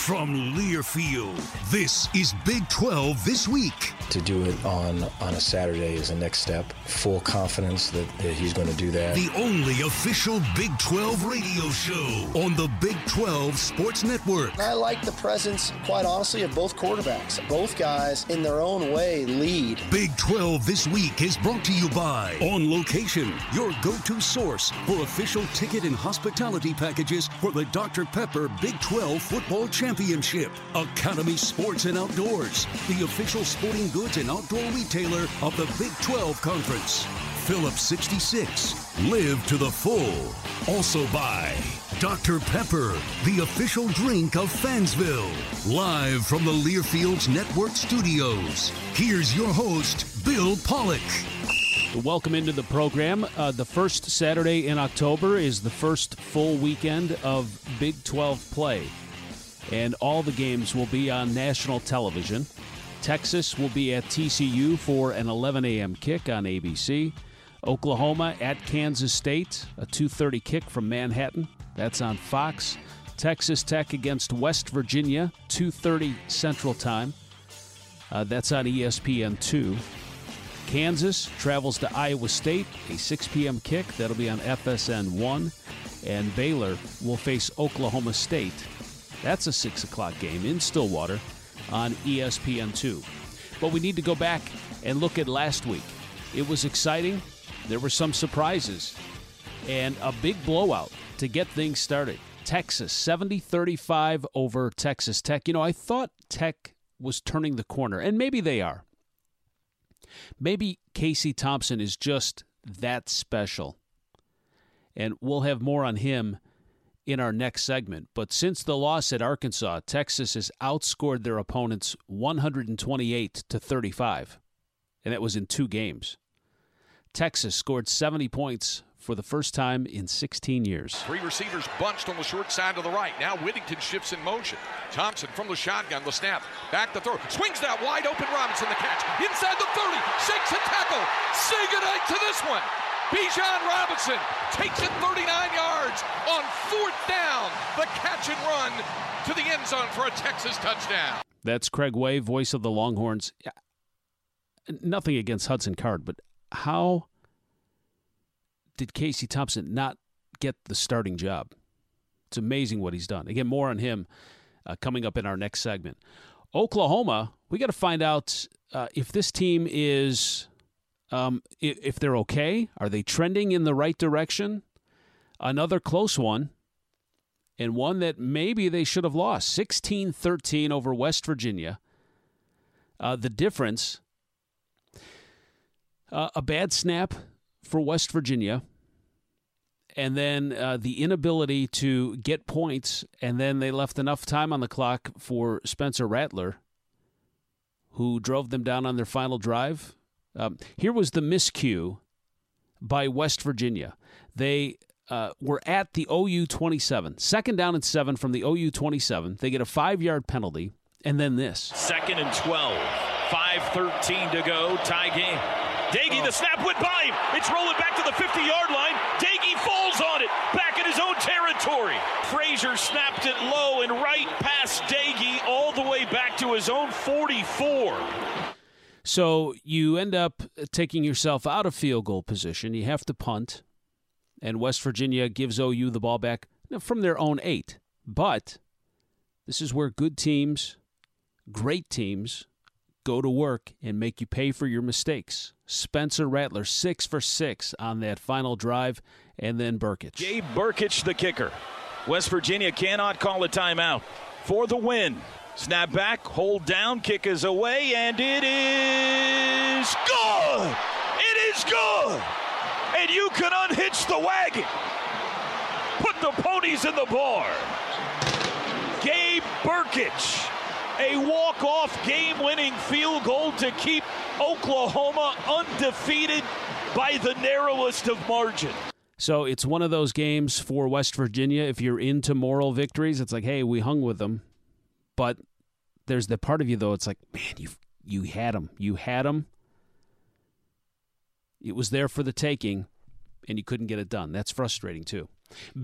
From Learfield, this is Big 12 This Week. To do it on, on a Saturday is the next step. Full confidence that, that he's going to do that. The only official Big 12 radio show on the Big 12 Sports Network. I like the presence, quite honestly, of both quarterbacks. Both guys, in their own way, lead. Big 12 This Week is brought to you by On Location, your go to source for official ticket and hospitality packages for the Dr. Pepper Big 12 Football Championship. Academy Sports and Outdoors, the official sporting goods and outdoor retailer of the Big 12 Conference. Phillips 66, live to the full. Also by Dr. Pepper, the official drink of Fansville. Live from the Learfields Network studios. Here's your host, Bill Pollock. Welcome into the program. Uh, the first Saturday in October is the first full weekend of Big 12 play. And all the games will be on national television. Texas will be at TCU for an 11 a.m. kick on ABC. Oklahoma at Kansas State, a 2:30 kick from Manhattan. That's on Fox. Texas Tech against West Virginia, 2:30 Central Time. Uh, that's on ESPN2. Kansas travels to Iowa State, a 6 p.m. kick. That'll be on FSN1. And Baylor will face Oklahoma State. That's a 6 o'clock game in Stillwater on ESPN2. But we need to go back and look at last week. It was exciting. There were some surprises and a big blowout to get things started. Texas 70 35 over Texas Tech. You know, I thought Tech was turning the corner, and maybe they are. Maybe Casey Thompson is just that special. And we'll have more on him in our next segment. But since the loss at Arkansas, Texas has outscored their opponents 128 to 35. And that was in two games. Texas scored 70 points for the first time in 16 years. Three receivers bunched on the short side to the right. Now Whittington shifts in motion. Thompson from the shotgun, the snap, back to throw. Swings that wide open Robinson the catch. Inside the 30, shakes a tackle. Say goodnight to this one. Bijan Robinson takes it 39 yards on fourth down. The catch and run to the end zone for a Texas touchdown. That's Craig Way, voice of the Longhorns. Nothing against Hudson Card, but how did Casey Thompson not get the starting job? It's amazing what he's done. Again, more on him uh, coming up in our next segment. Oklahoma, we got to find out uh, if this team is, um, if, they're okay. Are they trending in the right direction? Another close one. and one that maybe they should have lost 16 13 over West Virginia. Uh, the difference uh, a bad snap for West Virginia, and then uh, the inability to get points, and then they left enough time on the clock for Spencer Rattler, who drove them down on their final drive. Um, here was the miscue by West Virginia. They uh, were at the OU 27, second down and seven from the OU 27. They get a five yard penalty, and then this. Second and 12, 5.13 to go, tie game. Doege, the snap went by him. It's rolling back to the 50 yard line. Doege falls on it, back in his own territory. Frazier snapped it low and right past Doege, all the way back to his own 44. So you end up taking yourself out of field goal position. You have to punt, and West Virginia gives OU the ball back from their own eight. But this is where good teams, great teams, go to work and make you pay for your mistakes. Spencer Rattler, six for six on that final drive, and then Brkic. Gabe Brkic, the kicker. West Virginia cannot call a timeout for the win. Snap back, hold down, kick is away, and it is good! It is good! And you can unhitch the wagon. Put the ponies in the barn. Gabe Brkic a walk-off game-winning field goal to keep Oklahoma undefeated by the narrowest of margin. So it's one of those games for West Virginia. If you're into moral victories, it's like, hey, we hung with them. But there's the part of you though. It's like, man, you you had them. You had them. It was there for the taking, and you couldn't get it done. That's frustrating too.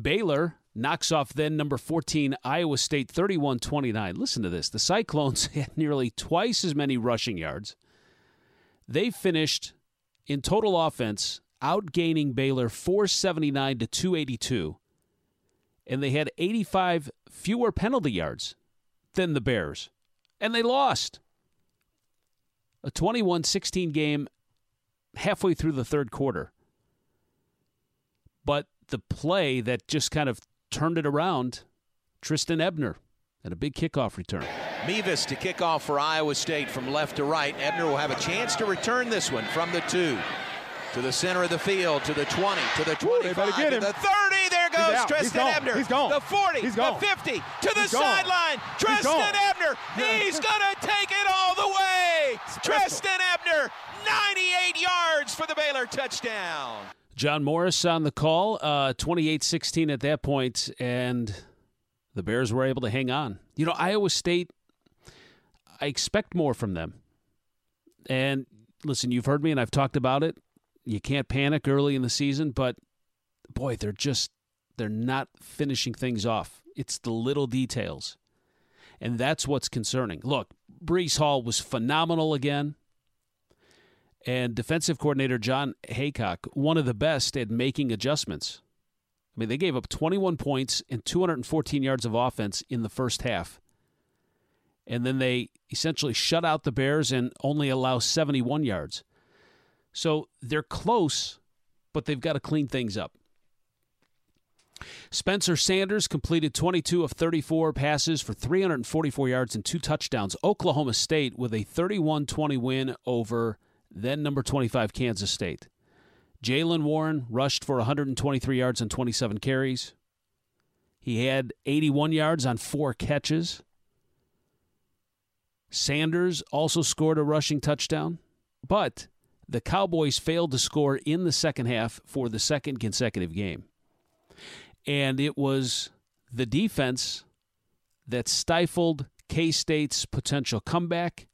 Baylor knocks off then number 14 Iowa State 31-29. Listen to this. The Cyclones had nearly twice as many rushing yards. They finished in total offense outgaining Baylor 479 to 282 and they had 85 fewer penalty yards than the Bears and they lost. A 21-16 game halfway through the third quarter. But the play that just kind of turned it around, Trestan Ebner and a big kickoff return. Mevis to kick off for Iowa State from left to right. Ebner will have a chance to return this one from the two to the center of the field, to the 20, to the 25, to the 30. There goes Trestan Ebner. He's gone. The 40, He's the gone. 50, to the sideline. Trestan gone. Ebner. He's going to take it all the way. Trestan Ebner, 98 yards for the Baylor touchdown. John Morris on the call, uh, 28-16 at that point, and the Bears were able to hang on. You know, Iowa State, I expect more from them. And listen, you've heard me, and I've talked about it. You can't panic early in the season, but boy, they're just they're not finishing things off. It's the little details, and that's what's concerning. Look, Breece Hall was phenomenal again and defensive coordinator Jon Heacock, one of the best at making adjustments. I mean, they gave up 21 points and 214 yards of offense in the first half. And then they essentially shut out the Bears and only allow 71 yards. So they're close, but they've got to clean things up. Spencer Sanders completed 22 of 34 passes for 344 yards and two touchdowns. Oklahoma State with a 31 20 win over then number 25 Kansas State. Jaylen Warren rushed for 123 yards and 27 carries. He had 81 yards on four catches. Sanders also scored a rushing touchdown, but the Cowboys failed to score in the second half for the second consecutive game. And it was the defense that stifled K State's potential comeback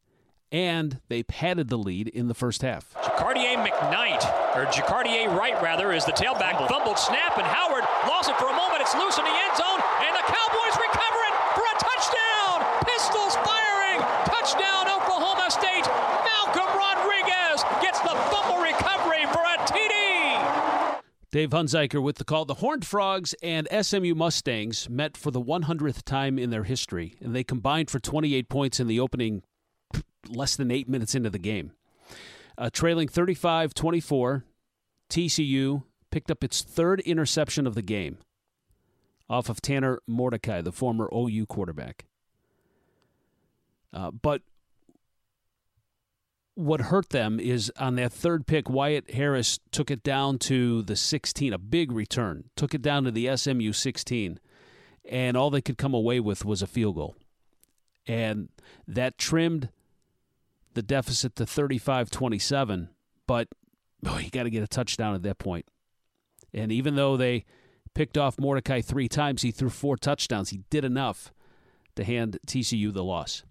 and they padded the lead in the first half. Jacardia McKnight, or Jacardia Wright rather, is the tailback. Fumbled snap, and Howard lost it for a moment. It's loose in the end zone, and the Cowboys recover it for a touchdown. Pistols firing. Touchdown, Oklahoma State. Malcolm Rodriguez gets the fumble recovery for a TD. Dave Hunziker with the call. The Horned Frogs and SMU Mustangs met for the 100th time in their history, and they combined for 28 points in the opening less than eight minutes into the game. Uh, trailing 35 24, TCU picked up its third interception of the game off of Tanner Mordecai, the former OU quarterback. Uh, but what hurt them is on that third pick, Wyatt Harris took it down to the 16, a big return, took it down to the SMU 16, and all they could come away with was a field goal. And that trimmed the deficit to 35 27, but oh, you got to get a touchdown at that point. And even though they picked off Mordecai three times, he threw four touchdowns. He did enough to hand TCU the loss.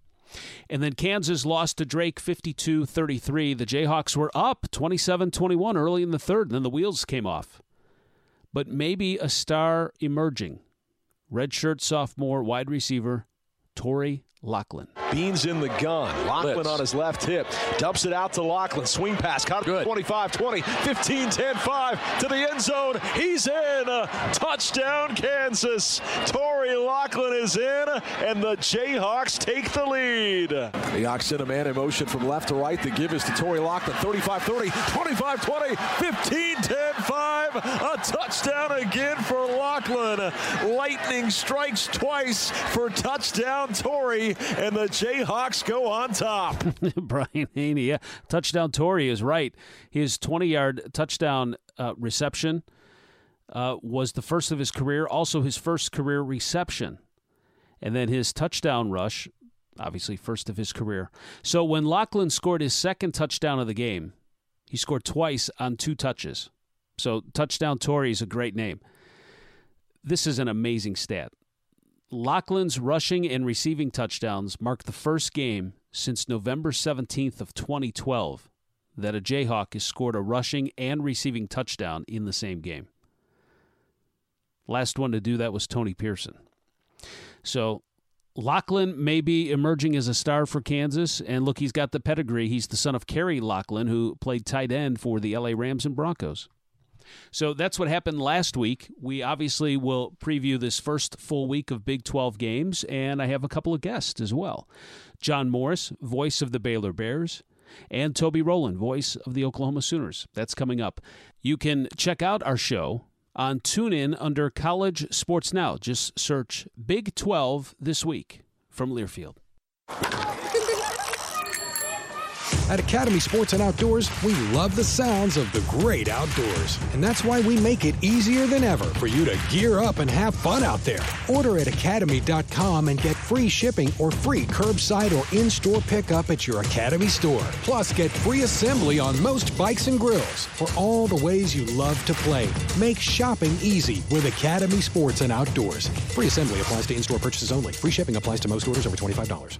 And then Kansas lost to Drake 52 33. The Jayhawks were up 27 21 early in the third, and then the wheels came off. But maybe a star emerging. Redshirt sophomore wide receiver, Torry Locklin. Beans in the gun. Locklin Blitz. on his left hip. Dumps it out to Locklin. Swing pass. Caught Good. 25 20, 15 10 5 to the end zone. He's in. touchdown, Kansas. Torry Locklin is in, and the Jayhawks take the lead. The Hawks send a man in motion from left to right. The give is to Torry Locklin. 35 30, 25 20, 15 10 5. A touchdown again for Locklin. Lightning strikes twice for touchdown, Torry and the Jayhawks go on top. Brian Hanni, yeah. Touchdown Torry is right. His 20 yard touchdown uh, reception uh, was the first of his career, also his first career reception. And then his touchdown rush, obviously first of his career. So when Locklin scored his second touchdown of the game, he scored twice on two touches. So touchdown Torry is a great name. This is an amazing stat. Locklin's rushing and receiving touchdowns mark the first game since November 17th of 2012 that a Jayhawk has scored a rushing and receiving touchdown in the same game. Last one to do that was Tony Pierson. So Locklin may be emerging as a star for Kansas, and look, he's got the pedigree. He's the son of Kerry Locklin, who played tight end for the LA Rams and Broncos. So that's what happened last week. We obviously will preview this first full week of Big 12 games, and I have a couple of guests as well. John Morris, voice of the Baylor Bears, and Toby Rowland, voice of the Oklahoma Sooners. That's coming up. You can check out our show on TuneIn under College Sports Now. Just search Big 12 this week from Learfield. At Academy Sports and Outdoors, we love the sounds of the great outdoors. And that's why we make it easier than ever for you to gear up and have fun out there. Order at academy.com and get free shipping or free curbside or in store pickup at your Academy store. Plus, get free assembly on most bikes and grills for all the ways you love to play. Make shopping easy with Academy Sports and Outdoors. Free assembly applies to in store purchases only. Free shipping applies to most orders over $25.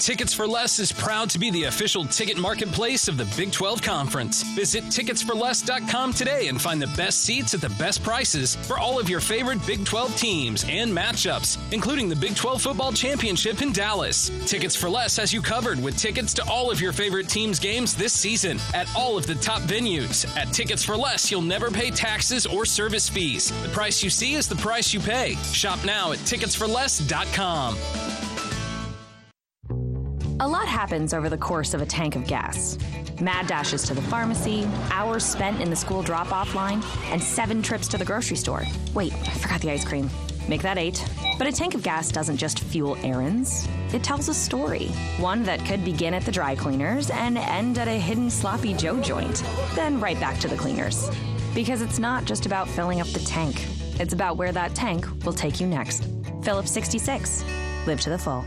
Tickets for Less is proud to be the official ticket marketplace of the Big 12 Conference. Visit ticketsforless.com today and find the best seats at the best prices for all of your favorite Big 12 teams and matchups, including the Big 12 Football Championship in Dallas. Tickets for Less has you covered with tickets to all of your favorite teams' games this season at all of the top venues. At Tickets for Less, you'll never pay taxes or service fees. The price you see is the price you pay. Shop now at ticketsforless.com. A lot happens over the course of a tank of gas. Mad dashes to the pharmacy, hours spent in the school drop off line, and seven trips to the grocery store. Wait, I forgot the ice cream. Make that eight. But a tank of gas doesn't just fuel errands, it tells a story. One that could begin at the dry cleaners and end at a hidden sloppy Joe joint, then right back to the cleaners. Because it's not just about filling up the tank, It's about where that tank will take you next. Phillips 66. Live to the full.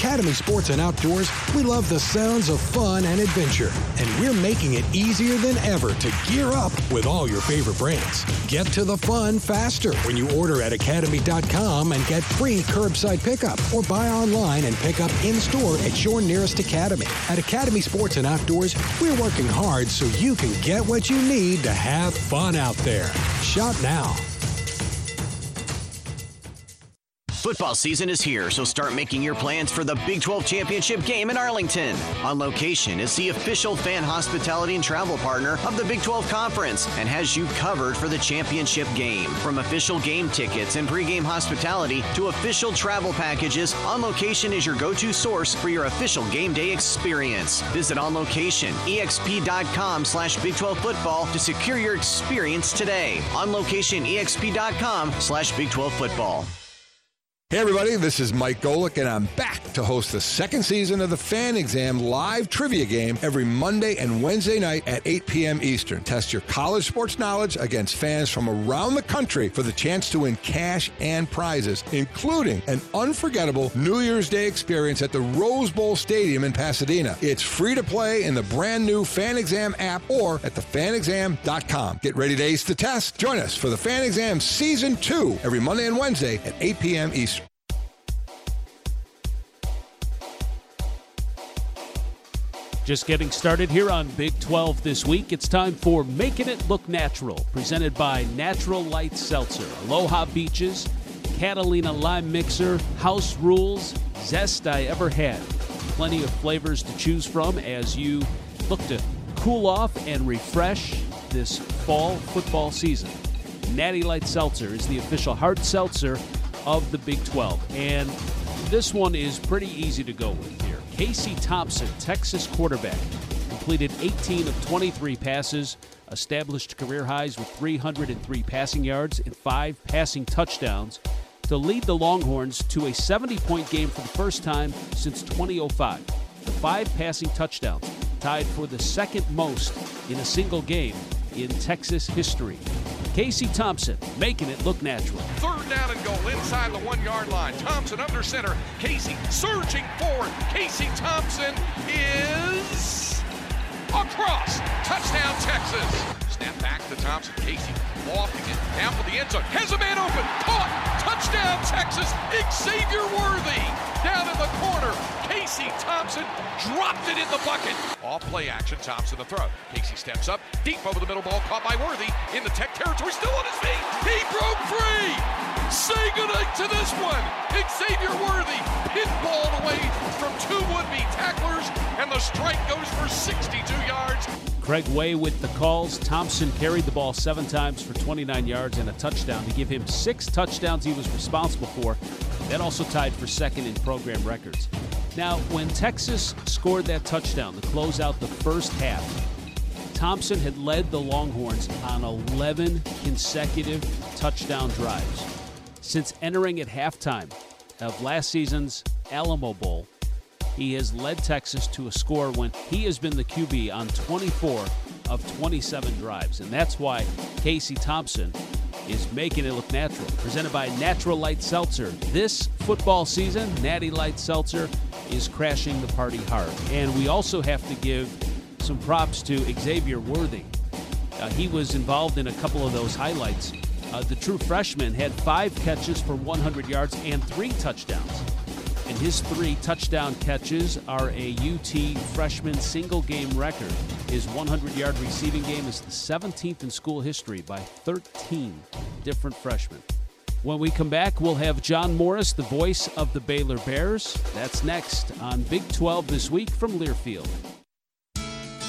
Academy Sports and Outdoors, we love the sounds of fun and adventure, and we're making it easier than ever to gear up with all your favorite brands. Get to the fun faster when you order at academy.com and get free curbside pickup, or buy online and pick up in store at your nearest Academy. At Academy Sports and Outdoors, we're working hard so you can get what you need to have fun out there. Shop now. Football season is here, so start making your plans for the Big 12 Championship game in Arlington. On location is the official fan hospitality and travel partner of the Big 12 Conference and has you covered for the championship game. From official game tickets and pregame hospitality to official travel packages, On Location is your go-to source for your official game day experience. Visit On Location, exp.com slash Big 12 football to secure your experience today. On Location, exp.com slash Big 12 football. Hey, everybody, this is Mike Golic, and I'm back to host the second season of the Fan Exam live trivia game every Monday and Wednesday night at 8 p.m. Eastern. Test your college sports knowledge against fans from around the country for the chance to win cash and prizes, including an unforgettable New Year's Day experience at the Rose Bowl Stadium in Pasadena. It's free to play in the brand new Fan Exam app or at thefanexam.com. Get ready to ace the test. Join us for the Fan Exam Season 2 every Monday and Wednesday at 8 p.m. Eastern. Just getting started here on Big 12 this week. It's time for Making It Look Natural, presented by Natural Light Seltzer. Aloha Beaches, Catalina Lime Mixer, House Rules, Zest I Ever Had. Plenty of flavors to choose from as you look to cool off and refresh this fall football season. Natty Light Seltzer is the official hard seltzer of the Big 12. And this one is pretty easy to go with. Casey Thompson, Texas quarterback, completed 18 of 23 passes, established career highs with 303 passing yards and five passing touchdowns to lead the Longhorns to a 70 point game for the first time since 2005. The five passing touchdowns tied for the second most in a single game in Texas history. Casey Thompson making it look natural. Third down and goal inside the one yard line. Thompson under center. Casey surging forward. Casey Thompson is across. Touchdown, Texas. Snap back to Thompson. Casey lofting it down for the end zone. Has a man open. Caught. Touchdown, Texas. Xavier Worthy down in the corner. Casey Thompson dropped it in the bucket. Off play action. Thompson the throw. Casey steps up. Deep over the middle ball caught by Worthy in the tech territory. Still on his feet. He broke free. Say goodnight to this one. Xavier Worthy pinballed away from two would-be tacklers, and the strike goes for 62 yards. Craig Way with the calls. Thompson carried the ball seven times for 29 yards and a touchdown to give him six touchdowns he was responsible for. That also tied for second in program records. Now, when Texas scored that touchdown to close out the first half, Thompson had led the Longhorns on 11 consecutive touchdown drives. Since entering at halftime of last season's Alamo Bowl, he has led Texas to a score when he has been the QB on 24 of 27 drives. And that's why Casey Thompson is making it look natural. Presented by Natural Light Seltzer. This football season, Natty Light Seltzer is crashing the party hard. And we also have to give some props to Xavier Worthy. Uh, he was involved in a couple of those highlights. Uh, the true freshman had five catches for 100 yards and three touchdowns. And his three touchdown catches are a UT freshman single game record. His 100 yard receiving game is the 17th in school history by 13 different freshmen. When we come back, we'll have John Morris, the voice of the Baylor Bears. That's next on Big 12 this week from Learfield.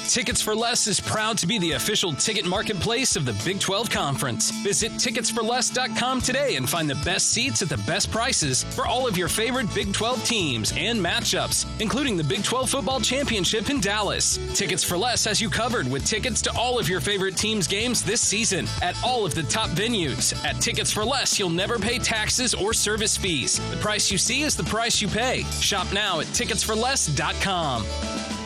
Tickets for Less is proud to be the official ticket marketplace of the Big 12 Conference. Visit ticketsforless.com today and find the best seats at the best prices for all of your favorite Big 12 teams and matchups, including the Big 12 Football Championship in Dallas. Tickets for Less has you covered with tickets to all of your favorite teams' games this season at all of the top venues. At Tickets for Less, you'll never pay taxes or service fees. The price you see is the price you pay. Shop now at ticketsforless.com.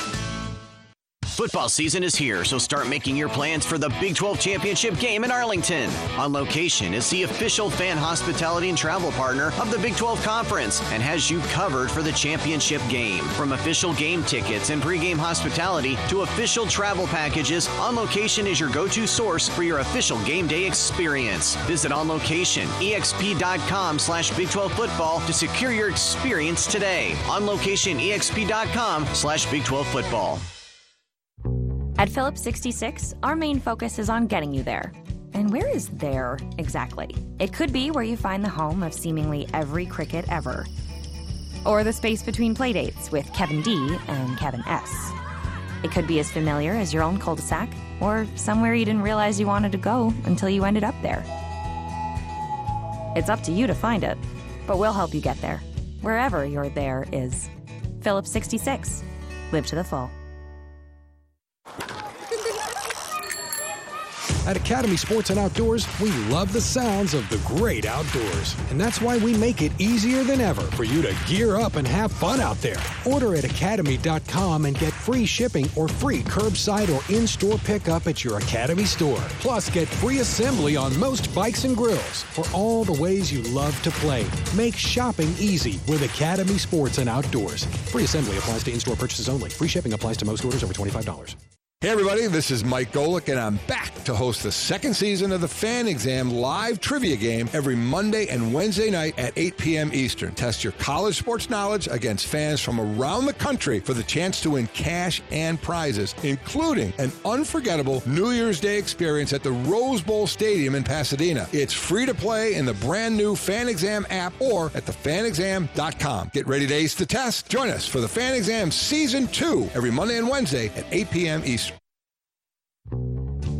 Football season is here, so start making your plans for the Big 12 Championship game in Arlington. On location is the official fan hospitality and travel partner of the Big 12 Conference and has you covered for the championship game. From official game tickets and pregame hospitality to official travel packages, On Location is your go-to source for your official game day experience. Visit On Location, exp.com slash Big 12 football to secure your experience today. On Location, exp.com slash Big 12 football. At Phillips 66, our main focus is on getting you there. And where is there exactly? It could be where you find the home of seemingly every cricket ever, or the space between playdates with Kevin D and Kevin S. It could be as familiar as your own cul de sac, or somewhere you didn't realize you wanted to go until you ended up there. It's up to you to find it, but we'll help you get there, wherever your there is. Phillips 66. Live to the full. At Academy Sports and Outdoors, we love the sounds of the great outdoors. And that's why we make it easier than ever for you to gear up and have fun out there. Order at academy.com and get free shipping or free curbside or in store pickup at your Academy store. Plus, get free assembly on most bikes and grills for all the ways you love to play. Make shopping easy with Academy Sports and Outdoors. Free assembly applies to in store purchases only. Free shipping applies to most orders over $25. Hey, everybody, this is Mike Golic, and I'm back to host the second season of the Fan Exam live trivia game every Monday and Wednesday night at 8 p.m. Eastern. Test your college sports knowledge against fans from around the country for the chance to win cash and prizes, including an unforgettable New Year's Day experience at the Rose Bowl Stadium in Pasadena. It's free to play in the brand new Fan Exam app or at thefanexam.com. Get ready to ace the test. Join us for the Fan Exam Season 2 every Monday and Wednesday at 8 p.m. Eastern.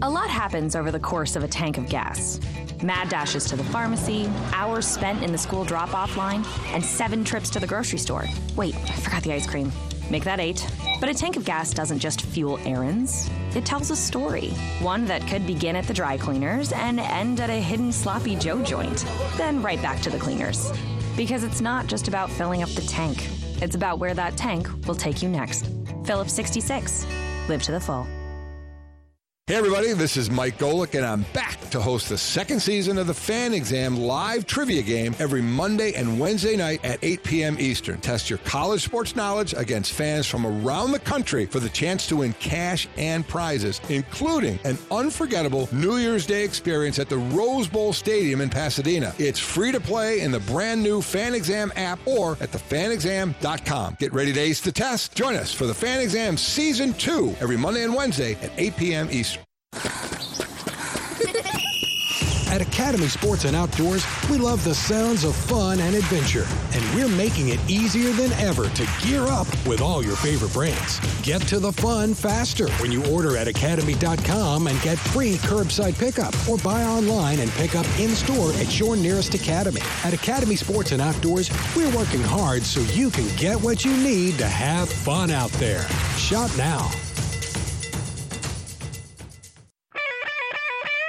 A lot happens over the course of a tank of gas. Mad dashes to the pharmacy, hours spent in the school drop off line, and seven trips to the grocery store. Wait, I forgot the ice cream. Make that eight. But a tank of gas doesn't just fuel errands, it tells a story. One that could begin at the dry cleaners and end at a hidden sloppy Joe joint, then right back to the cleaners. Because it's not just about filling up the tank, it's about where that tank will take you next. Phillips 66. Live to the full. Hey, everybody, this is Mike Golic, and I'm back to host the second season of the Fan Exam live trivia game every Monday and Wednesday night at 8 p.m. Eastern. Test your college sports knowledge against fans from around the country for the chance to win cash and prizes, including an unforgettable New Year's Day experience at the Rose Bowl Stadium in Pasadena. It's free to play in the brand new Fan Exam app or at thefanexam.com. Get ready to ace the test. Join us for the Fan Exam Season 2 every Monday and Wednesday at 8 p.m. Eastern. At Academy Sports and Outdoors, we love the sounds of fun and adventure, and we're making it easier than ever to gear up with all your favorite brands. Get to the fun faster when you order at academy.com and get free curbside pickup, or buy online and pick up in store at your nearest Academy. At Academy Sports and Outdoors, we're working hard so you can get what you need to have fun out there. Shop now.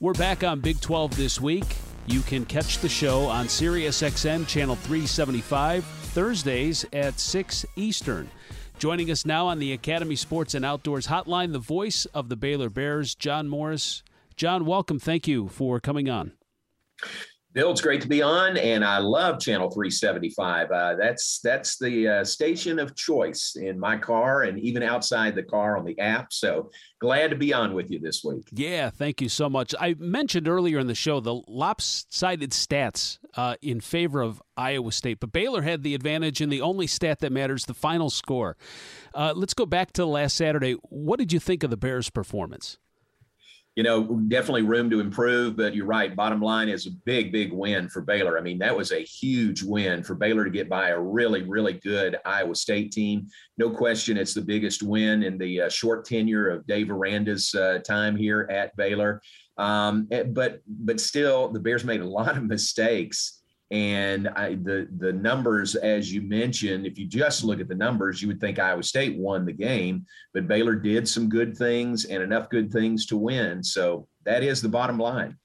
We're back on Big 12 this week. You can catch the show on Sirius XM channel 375 Thursdays at 6 Eastern. Joining us now on the Academy Sports and Outdoors Hotline, the voice of the Baylor Bears, John Morris. John, welcome. Thank you for coming on. Bill, it's great to be on, and I love Channel 375. Uh, that's that's the uh, station of choice in my car and even outside the car on the app. So glad to be on with you this week. Yeah, thank you so much. I mentioned earlier in the show the lopsided stats uh, in favor of Iowa State, but Baylor had the advantage in the only stat that matters, the final score. Uh, let's go back to last Saturday. What did you think of the Bears' performance? You know, definitely room to improve, but you're right. Bottom line is a big, big win for Baylor. I mean, that was a huge win for Baylor to get by a really, really good Iowa State team. No question, it's the biggest win in the uh, short tenure of Dave Aranda's uh, time here at Baylor. Um, eh, but, but still, the Bears made a lot of mistakes and I, the the numbers, as you mentioned, if you just look at the numbers, you would think Iowa State won the game, but Baylor did some good things and enough good things to win. So that is the bottom line.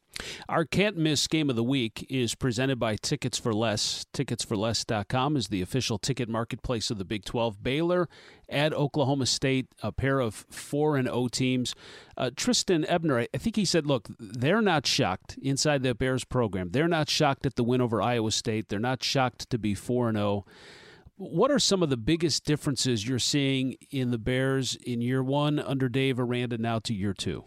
Our can't miss game of the week is presented by Tickets for Less. Ticketsforless.com is the official ticket marketplace of the Big 12. Baylor at Oklahoma State, a pair of 4 and 0 teams. Uh, Trestan Ebner, I think he said, look, they're not shocked inside the Bears program. They're not shocked at the win over Iowa State. They're not shocked to be 4 and 0. What are some of the biggest differences you're seeing in the Bears in year one under Dave Aranda now to year two?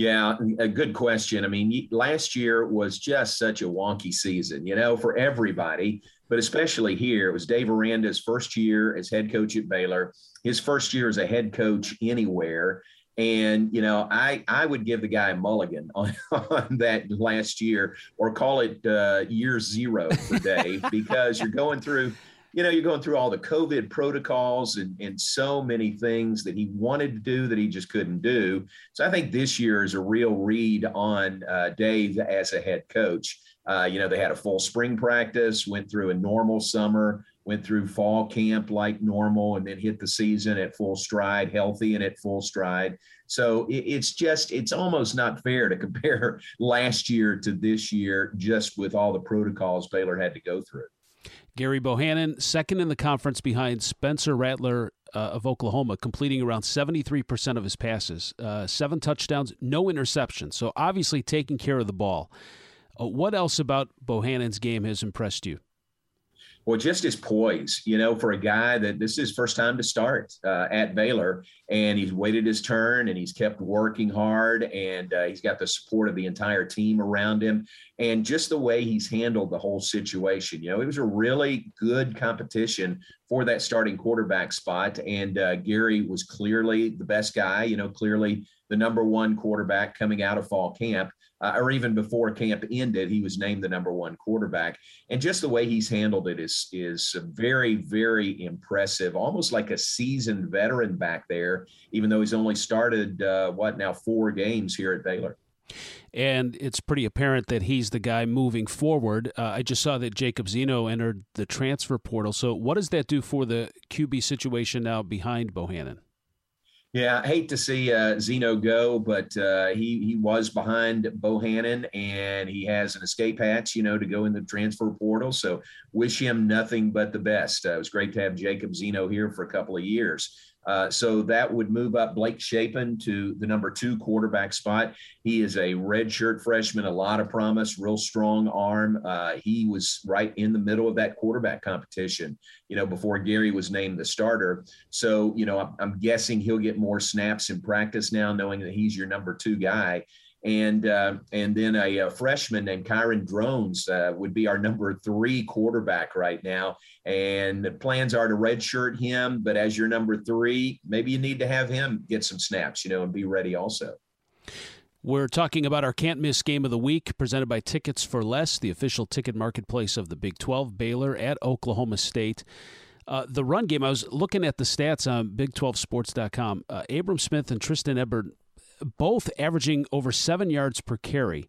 Yeah, a good question. I mean, last year was just such a wonky season, you know, for everybody, but especially here. It was Dave Aranda's first year as head coach at Baylor, his first year as a head coach anywhere. And, you know, I, I would give the guy a mulligan on, on that last year or call it uh, year zero for Dave because you're going through – you know, you're going through all the COVID protocols and, and so many things that he wanted to do that he just couldn't do. So I think this year is a real read on uh, Dave as a head coach. Uh, you know, they had a full spring practice, went through a normal summer, went through fall camp like normal, and then hit the season at full stride, healthy and at full stride. So it, it's just, it's almost not fair to compare last year to this year just with all the protocols Baylor had to go through. Gerry Bohannon, second in the conference behind Spencer Rattler uh, of Oklahoma, completing around 73% of his passes, uh, seven touchdowns, no interceptions. So obviously taking care of the ball. Uh, what else about Bohannon's game has impressed you? Well, just his poise, you know, for a guy that this is his first time to start uh, at Baylor, and he's waited his turn and he's kept working hard, and uh, he's got the support of the entire team around him, and just the way he's handled the whole situation. You know, it was a really good competition for that starting quarterback spot, and uh, Gerry was clearly the best guy. You know, clearly the number one quarterback coming out of fall camp uh, or even before camp ended, he was named the number one quarterback. And just the way he's handled it is is very, very impressive. Almost like a seasoned veteran back there, even though he's only started uh, what now four games here at Baylor. And it's pretty apparent that he's the guy moving forward. Uh, I just saw that Jacob Zeno entered the transfer portal. So, what does that do for the QB situation now behind Bohannon? Yeah, I hate to see uh, Zeno go, but uh, he he was behind Bohannon, and he has an escape hatch, you know, to go in the transfer portal. So wish him nothing but the best. Uh, it was great to have Jacob Zeno here for a couple of years. Uh, so that would move up Blake Shapen to the number two quarterback spot. He is a redshirt freshman, a lot of promise, real strong arm. Uh, he was right in the middle of that quarterback competition, you know, before Gary was named the starter. So, you know, I'm, I'm guessing he'll get more snaps in practice now, knowing that he's your number two guy and uh, and then a, a, freshman named Kyron Drones uh, would be our number three quarterback right now. And the plans are to redshirt him, but as your number three, maybe you need to have him get some snaps, you know, and be ready also. We're talking about our can't miss game of the week, presented by Tickets for Less, the official ticket marketplace of the Big 12. Baylor at Oklahoma State. Uh, the run game, I was looking at the stats on Big12Sports.com. Uh, Abram Smith and Trestan Ebner both averaging over seven yards per carry.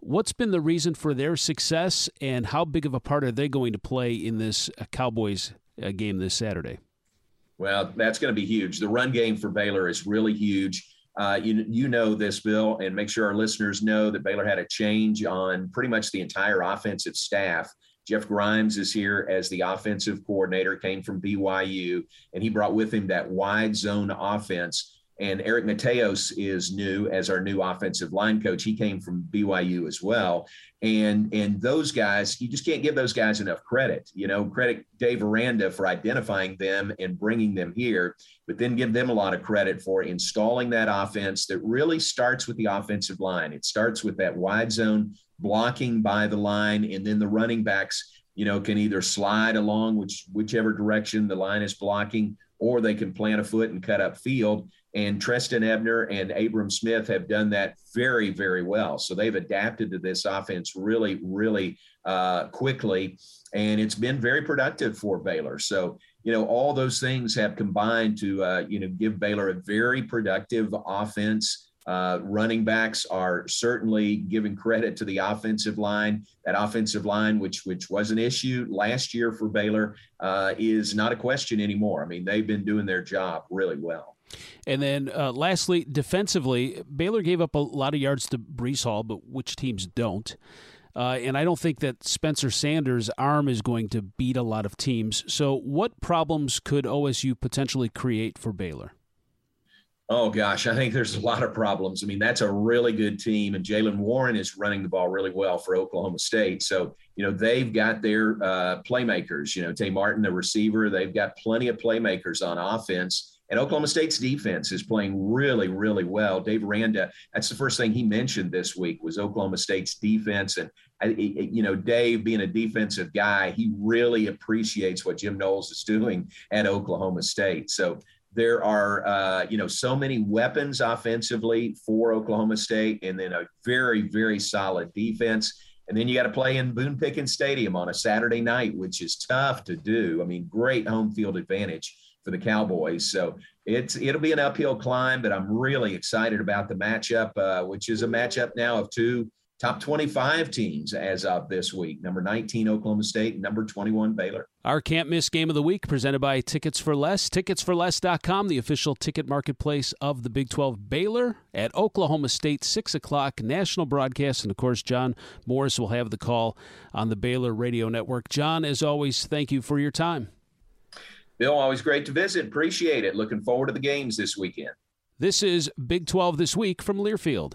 What's been the reason for their success, and how big of a part are they going to play in this uh, Cowboys uh, game this Saturday? Well, that's going to be huge. The run game for Baylor is really huge. Uh, you, you know this, Bill, and make sure our listeners know that Baylor had a change on pretty much the entire offensive staff. Jeff Grimes is here as the offensive coordinator, came from BYU, and he brought with him that wide zone offense And Eric Mateos is new as our new offensive line coach. He came from BYU as well. And and those guys, you just can't give those guys enough credit. You know, credit Dave Aranda for identifying them and bringing them here, but then give them a lot of credit for installing that offense that really starts with the offensive line. It starts with that wide zone blocking by the line, and then the running backs, you know, can either slide along which whichever direction the line is blocking, or they can plant a foot and cut up field. And Trestan Ebner and Abram Smith have done that very, very well. So they've adapted to this offense really, really uh, quickly. And it's been very productive for Baylor. So, you know, all those things have combined to, uh, you know, give Baylor a very productive offense. Uh, running backs are certainly giving credit to the offensive line. That offensive line, which which was an issue last year for Baylor, uh, is not a question anymore. I mean, they've been doing their job really well. And then, uh, lastly, defensively, Baylor gave up a lot of yards to Breece Hall, but which teams don't? Uh, and I don't think that Spencer Sanders' arm is going to beat a lot of teams. So, what problems could OSU potentially create for Baylor? Oh gosh, I think there's a lot of problems. I mean, that's a really good team, and Jaylen Warren is running the ball really well for Oklahoma State. So, you know, they've got their uh, playmakers. You know, Tay Martin, the receiver, they've got plenty of playmakers on offense. And Oklahoma State's defense is playing really, really well. Dave Aranda, that's the first thing he mentioned this week was Oklahoma State's defense. And, you know, Dave being a defensive guy, he really appreciates what Jim Knowles is doing at Oklahoma State. So there are, uh, you know, so many weapons offensively for Oklahoma State and then a very, very solid defense. And then you got to play in Boone Pickens Stadium on a Saturday night, which is tough to do. I mean, great home field advantage for the Cowboys. So it's it'll be an uphill climb, but I'm really excited about the matchup, uh, which is a matchup now of two top 25 teams as of this week. Number 19 Oklahoma State, number 21 Baylor. Our can't miss game of the week presented by Tickets for Less. Ticketsforless.com, the official ticket marketplace of the Big 12 Baylor at Oklahoma State, 6 o'clock national broadcast. And of course, John Morris will have the call on the Baylor Radio Network. John, as always, thank you for your time. Bill, always great to visit. Appreciate it. Looking forward to the games this weekend. This is Big 12 This Week from Learfield.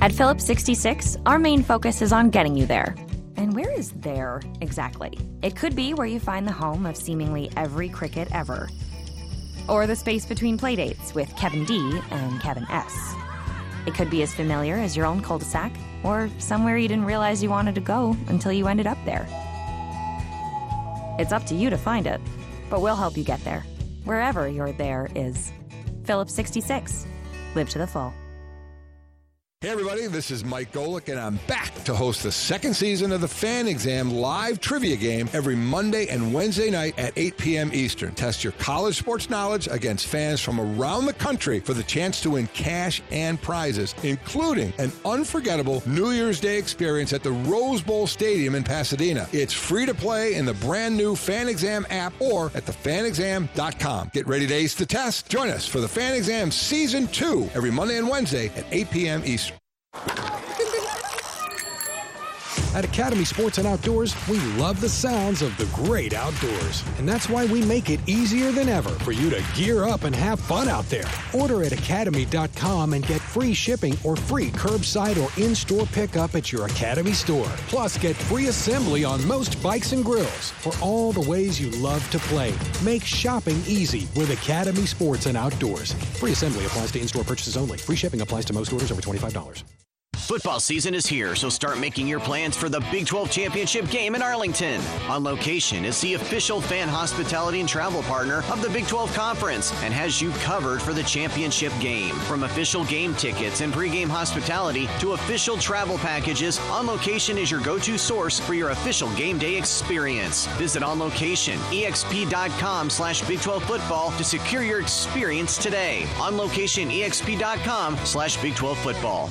At Phillips 66, our main focus is on getting you there. And where is there exactly? It could be where you find the home of seemingly every cricket ever, or the space between playdates with Kevin D and Kevin S. It could be as familiar as your own cul de sac, or somewhere you didn't realize you wanted to go until you ended up there. It's up to you to find it but we'll help you get there, wherever your there is. Phillips 66. Live to the full. Hey, everybody, this is Mike Golic, and I'm back to host the second season of the Fan Exam live trivia game every Monday and Wednesday night at 8 p.m. Eastern. Test your college sports knowledge against fans from around the country for the chance to win cash and prizes, including an unforgettable New Year's Day experience at the Rose Bowl Stadium in Pasadena. It's free to play in the brand new Fan Exam app or at thefanexam.com. Get ready to ace the test. Join us for the Fan Exam Season 2 every Monday and Wednesday at 8 p.m. Eastern. At Academy Sports and Outdoors, we love the sounds of the great outdoors. And that's why we make it easier than ever for you to gear up and have fun out there. Order at academy.com and get free shipping or free curbside or in store pickup at your Academy store. Plus, get free assembly on most bikes and grills for all the ways you love to play. Make shopping easy with Academy Sports and Outdoors. Free assembly applies to in store purchases only. Free shipping applies to most orders over $25. Football season is here, so start making your plans for the Big 12 Championship game in Arlington. On location is the official fan hospitality and travel partner of the Big 12 Conference and has you covered for the championship game. From official game tickets and pregame hospitality to official travel packages, On Location is your go-to source for your official game day experience. Visit On Location, slash Big 12 football to secure your experience today. On Location, slash Big 12 football.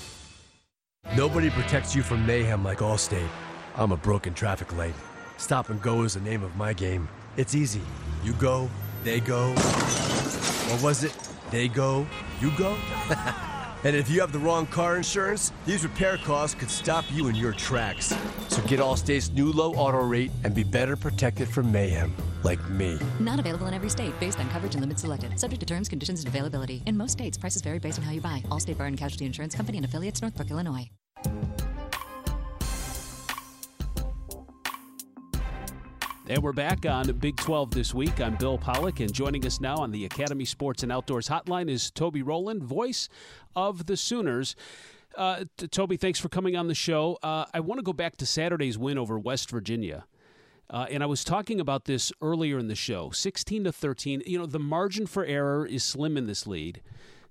Nobody protects you from mayhem like Allstate. I'm a broken traffic light. Stop and go is the name of my game. It's easy. You go, they go. What was it? They go, you go? and if you have the wrong car insurance, these repair costs could stop you in your tracks. So get Allstate's new low auto rate and be better protected from mayhem, like me. Not available in every state based on coverage and limits selected. Subject to terms, conditions, and availability. In most states, prices vary based on how you buy. Allstate Bar and Casualty Insurance Company and affiliates, Northbrook, Illinois. And we're back on Big 12 this week. I'm Bill Pollock, and joining us now on the Academy Sports and Outdoors Hotline is Toby Rowland, voice of the Sooners. Uh, Toby, thanks for coming on the show. Uh, I want to go back to Saturday's win over West Virginia. Uh, and I was talking about this earlier in the show 16 to 13. You know, the margin for error is slim in this lead,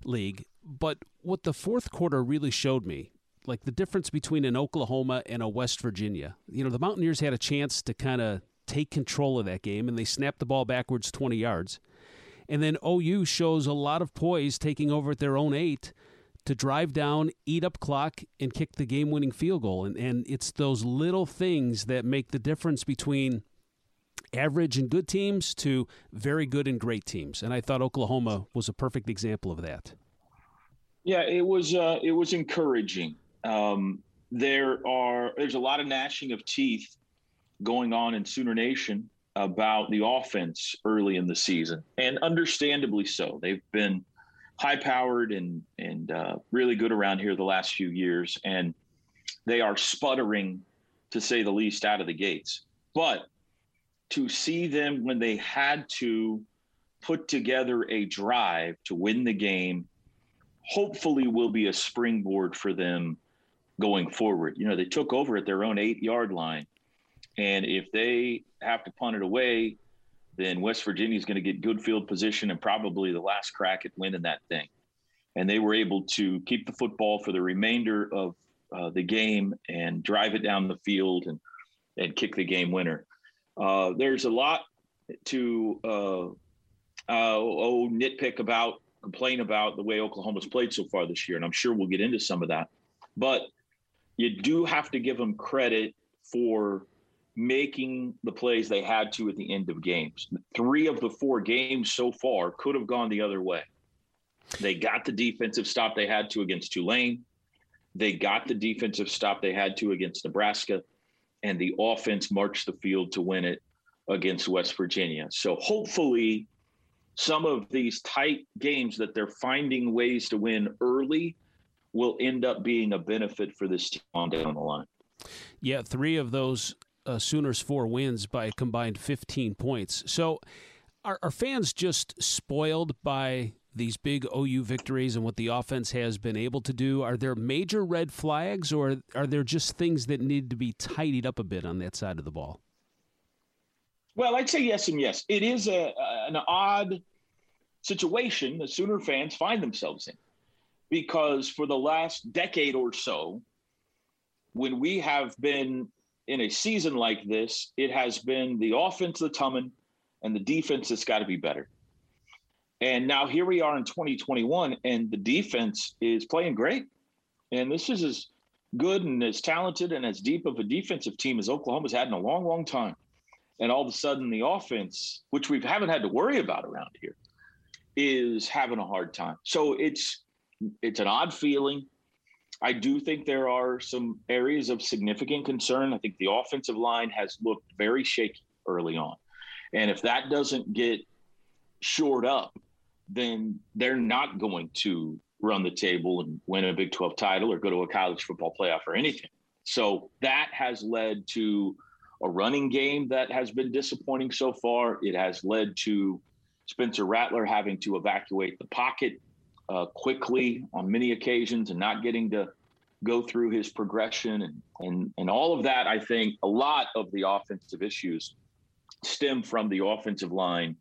league. But what the fourth quarter really showed me, like the difference between an Oklahoma and a West Virginia, you know, the Mountaineers had a chance to kind of take control of that game, and they snapped the ball backwards 20 yards. And then OU shows a lot of poise taking over at their own eight to drive down, eat up clock, and kick the game winning field goal. And, and it's those little things that make the difference between average and good teams to very good and great teams. And I thought Oklahoma was a perfect example of that. Yeah, it was uh, it was encouraging. Um, there are there's a lot of gnashing of teeth going on in Sooner Nation about the offense early in the season, and understandably so. They've been high powered and and uh, really good around here the last few years, and they are sputtering, to say the least, out of the gates. But to see them when they had to put together a drive to win the game, hopefully will be a springboard for them going forward. You know, they took over at their own eight yard line and if they have to punt it away, then West Virginia is going to get good field position and probably the last crack at winning that thing. And they were able to keep the football for the remainder of uh, the game and drive it down the field and and kick the game winner. Uh, there's a lot to uh, uh oh nitpick about, complain about the way Oklahoma's played so far this year, and I'm sure we'll get into some of that. But you do have to give them credit for making the plays they had to at the end of games. Three of the four games so far could have gone the other way. They got the defensive stop they had to against Tulane. They got the defensive stop they had to against Nebraska. And the offense marched the field to win it against West Virginia. So hopefully, some of these tight games that they're finding ways to win early will end up being a benefit for this team on down the line. Yeah, three of those uh, Sooners four wins by a combined 15 points. So are, are fans just spoiled by these big OU victories and what the offense has been able to do? Are there major red flags or are there just things that need to be tidied up a bit on that side of the ball? Well, I'd say yes and yes. It is a, an odd situation the Sooner fans find themselves in because for the last decade or so, when we have been in a season like this, it has been the offense that's coming and the defense that's got to be better. And now here we are in 2021, and the defense is playing great. And this is as good and as talented and as deep of a defensive team as Oklahoma's had in a long, long time. And all of a sudden, the offense, which we haven't had to worry about around here, is having a hard time. So it's it's an odd feeling. I do think there are some areas of significant concern. I think the offensive line has looked very shaky early on. And if that doesn't get shored up, then they're not going to run the table and win a Big 12 title or go to a college football playoff or anything. So that has led to a running game that has been disappointing so far. It has led to Spencer Rattler having to evacuate the pocket uh, quickly on many occasions and not getting to go through his progression and, and and all of that. I think a lot of the offensive issues stem from the offensive line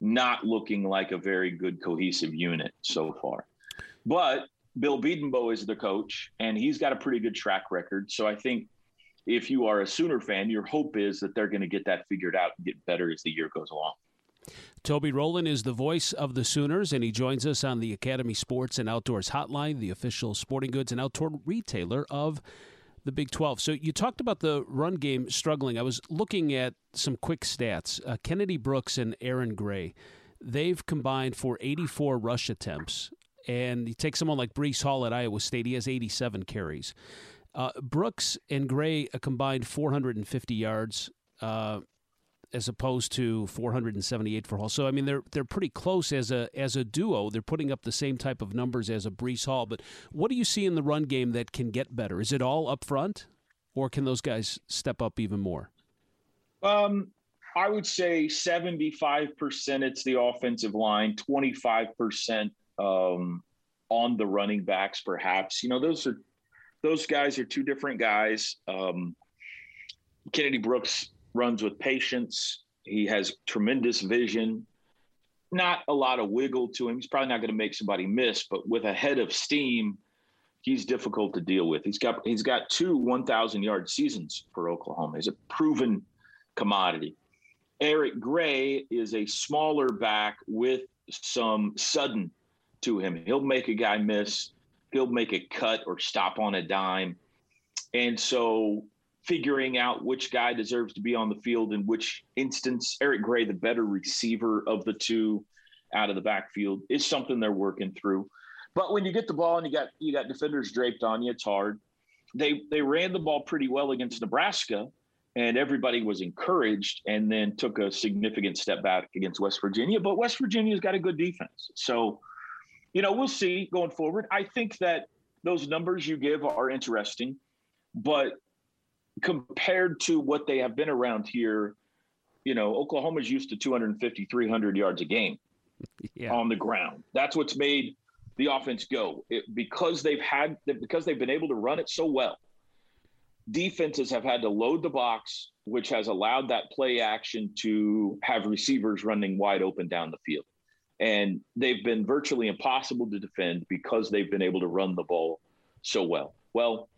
not looking like a very good cohesive unit so far. But Bill Bedenbaugh is the coach, and he's got a pretty good track record. So I think if you are a Sooner fan, your hope is that they're going to get that figured out and get better as the year goes along. Toby Rowland is the voice of the Sooners, and he joins us on the Academy Sports and Outdoors Hotline, the official sporting goods and outdoor retailer of the Big 12. So you talked about the run game struggling. I was looking at some quick stats. Uh, Kennedy Brooks and Eric Gray, they've combined for 84 rush attempts. And you take someone like Breece Hall at Iowa State, he has 87 carries. Uh, Brooks and Gray combined 450 yards. Uh, as opposed to 478 for Hall. So I mean they're they're pretty close as a as a duo. They're putting up the same type of numbers as a Breece Hall. But what do you see in the run game that can get better? Is it all up front, or can those guys step up even more? Um, I would say 75% it's the offensive line, 25% um, on the running backs, perhaps. You know, those are those guys are two different guys. Um, Kennedy Brooks runs with patience. He has tremendous vision. Not a lot of wiggle to him. He's probably not going to make somebody miss, but with a head of steam, he's difficult to deal with. He's got he's got two 1,000 yard seasons for Oklahoma. He's a proven commodity. Eric Gray is a smaller back with some sudden to him. He'll make a guy miss. He'll make a cut or stop on a dime. And so figuring out which guy deserves to be on the field in which instance. Eric Gray, the better receiver of the two out of the backfield, is something they're working through. But when you get the ball and you got you got defenders draped on you, it's hard. They they ran the ball pretty well against Nebraska, and everybody was encouraged, and then took a significant step back against West Virginia. But West Virginia's got a good defense, so you know we'll see going forward. I think that those numbers you give are interesting, but compared to what they have been around here, you know, Oklahoma's used to 250, 300 yards a game yeah. on the ground. That's what's made the offense go it, because they've had because they've been able to run it so well. Defenses have had to load the box, which has allowed that play action to have receivers running wide open down the field. And they've been virtually impossible to defend because they've been able to run the ball so well. Well,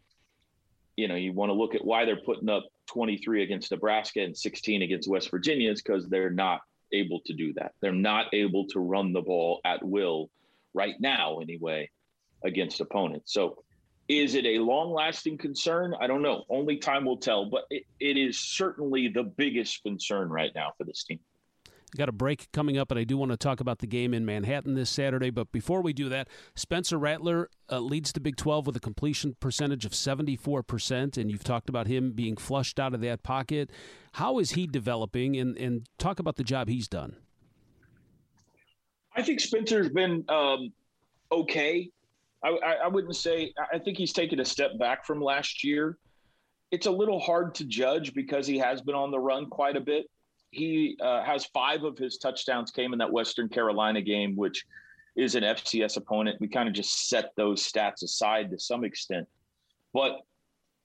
you know, you want to look at why they're putting up 23 against Nebraska and 16 against West Virginia is because they're not able to do that. They're not able to run the ball at will right now, anyway, against opponents. So, is it a long lasting concern? I don't know. Only time will tell, but it, it is certainly the biggest concern right now for this team. Got a break coming up, and I do want to talk about the game in Manhattan this Saturday. But before we do that, Spencer Rattler uh, leads the Big 12 with a completion percentage of 74%, and you've talked about him being flushed out of that pocket. How is he developing, and, and talk about the job he's done? I think Spencer's been um, okay. I, I, I wouldn't say, I think he's taken a step back from last year. It's a little hard to judge because he has been on the run quite a bit he uh, has five of his touchdowns came in that Western Carolina game, which is an FCS opponent. We kind of just set those stats aside to some extent, but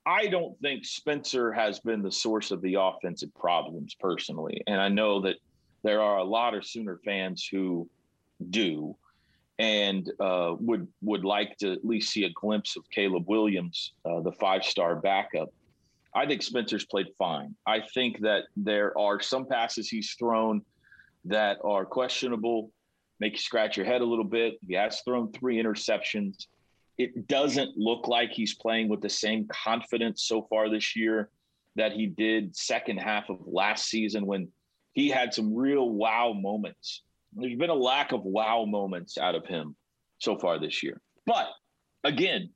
I don't think Spencer has been the source of the offensive problems personally, and I know that there are a lot of Sooner fans who do and uh, would would like to at least see a glimpse of Caleb Williams, uh, the five star backup. I think Spencer's played fine. I think that there are some passes he's thrown that are questionable, make you scratch your head a little bit. He has thrown three interceptions. It doesn't look like he's playing with the same confidence so far this year that he did second half of last season when he had some real wow moments. There's been a lack of wow moments out of him so far this year. But again,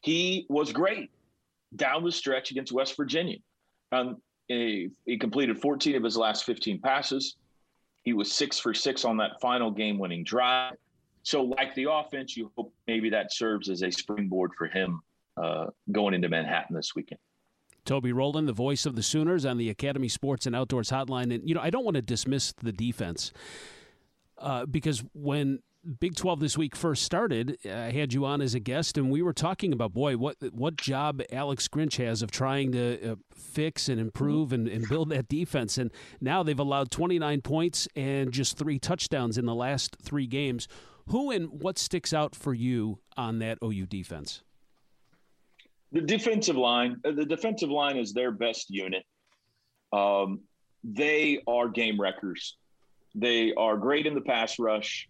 he was great down the stretch against West Virginia. Um, he, he completed 14 of his last 15 passes. He was six for six on that final game winning drive. So, like the offense, you hope maybe that serves as a springboard for him uh, going into Manhattan this weekend. Toby Rowland, the voice of the Sooners on the Academy Sports and Outdoors Hotline. And, you know, I don't want to dismiss the defense uh, because when Big 12 this week first started, I had you on as a guest, and we were talking about, boy, what what job Alex Grinch has of trying to uh, fix and improve and, and build that defense. And now they've allowed 29 points and just three touchdowns in the last three games. Who and what sticks out for you on that OU defense? The defensive line. Uh, the defensive line is their best unit. Um, they are game wreckers. They are great in the pass rush.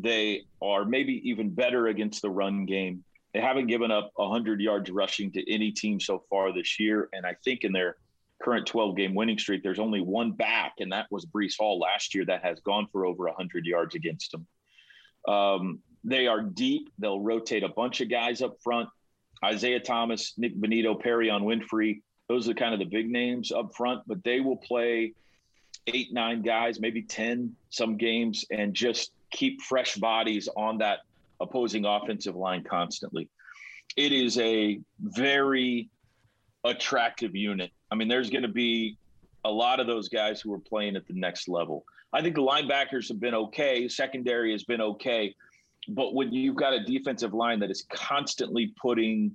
They are maybe even better against the run game. They haven't given up 100 yards rushing to any team so far this year. And I think in their current 12 game winning streak, there's only one back, and that was Breece Hall last year that has gone for over 100 yards against them. Um, they are deep. They'll rotate a bunch of guys up front. Isaiah Thomas, Nik Bonitto, Perry on Winfrey. Those are kind of the big names up front, but they will play eight, nine guys, maybe 10 some games, and just keep fresh bodies on that opposing offensive line constantly. It is a very attractive unit. I mean, there's going to be a lot of those guys who are playing at the next level. I think the linebackers have been okay, secondary has been okay, but when you've got a defensive line that is constantly putting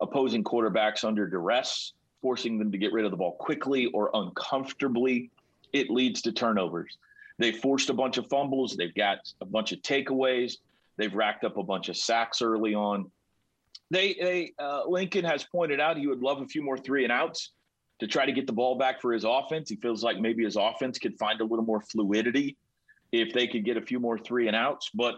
opposing quarterbacks under duress, forcing them to get rid of the ball quickly or uncomfortably, it leads to turnovers. They forced a bunch of fumbles. They've got a bunch of takeaways. They've racked up a bunch of sacks early on. They, they uh, Lincoln has pointed out he would love a few more three and outs to try to get the ball back for his offense. He feels like maybe his offense could find a little more fluidity if they could get a few more three and outs. But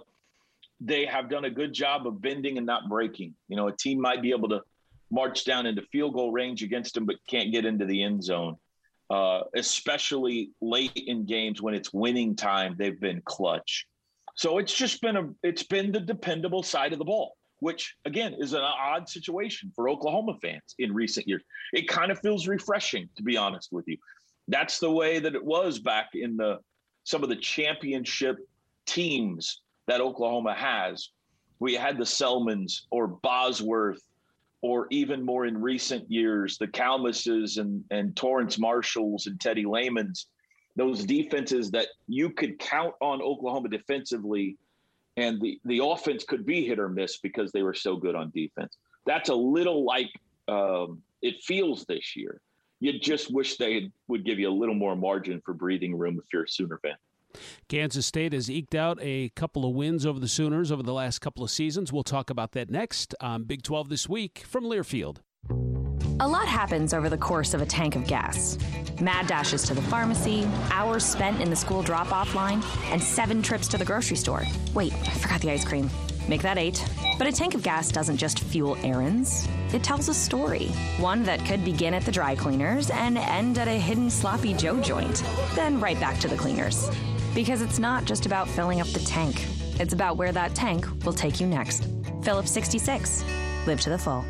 they have done a good job of bending and not breaking. You know, a team might be able to march down into field goal range against them, but can't get into the end zone. Uh, especially late in games when it's winning time, they've been clutch. So it's just been a it's been the dependable side of the ball, which again is an odd situation for Oklahoma fans in recent years. It kind of feels refreshing, to be honest with you. That's the way that it was back in the some of the championship teams that Oklahoma has. We had the Selmons or Bosworth or even more in recent years, the Calmuses and, and Torrance Marshalls and Teddy Lehmans, those defenses that you could count on Oklahoma defensively, and the, the offense could be hit or miss because they were so good on defense. That's a little like um, it feels this year. You just wish they would give you a little more margin for breathing room if you're a Sooner fan. Kansas State has eked out a couple of wins over the Sooners over the last couple of seasons. We'll talk about that next on Big 12 this week from Learfield. A lot happens over the course of a tank of gas. Mad dashes to the pharmacy, hours spent in the school drop off line, and seven trips to the grocery store. Wait, I forgot the ice cream. Make that eight. But a tank of gas doesn't just fuel errands, it tells a story. One that could begin at the dry cleaners and end at a hidden sloppy Joe joint, then right back to the cleaners. Because it's not just about filling up the tank, it's about where that tank will take you next. Phillips 66. Live to the full.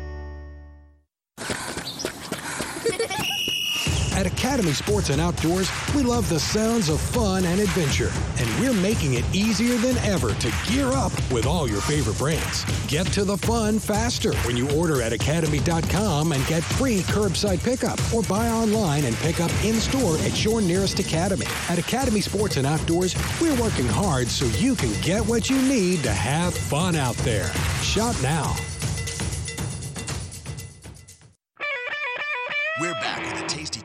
At Academy Sports and Outdoors, we love the sounds of fun and adventure, and we're making it easier than ever to gear up with all your favorite brands. Get to the fun faster when you order at academy.com and get free curbside pickup, or buy online and pick up in store at your nearest Academy. At Academy Sports and Outdoors, we're working hard so you can get what you need to have fun out there. Shop now.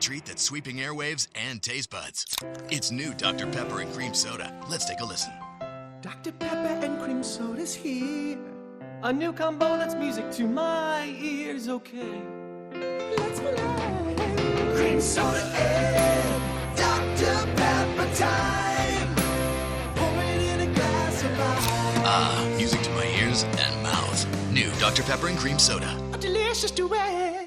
Treat that's sweeping airwaves and taste buds. It's new Dr. Pepper and Cream Soda. Let's take a listen. Dr. Pepper and cream soda's here. A new combo that's music to my ears, okay. Let's play. Cream soda and Dr. Pepper time. Pour it in a glass of ice. Ah, music to my ears and mouth. New Dr. Pepper and Cream Soda. A delicious duet.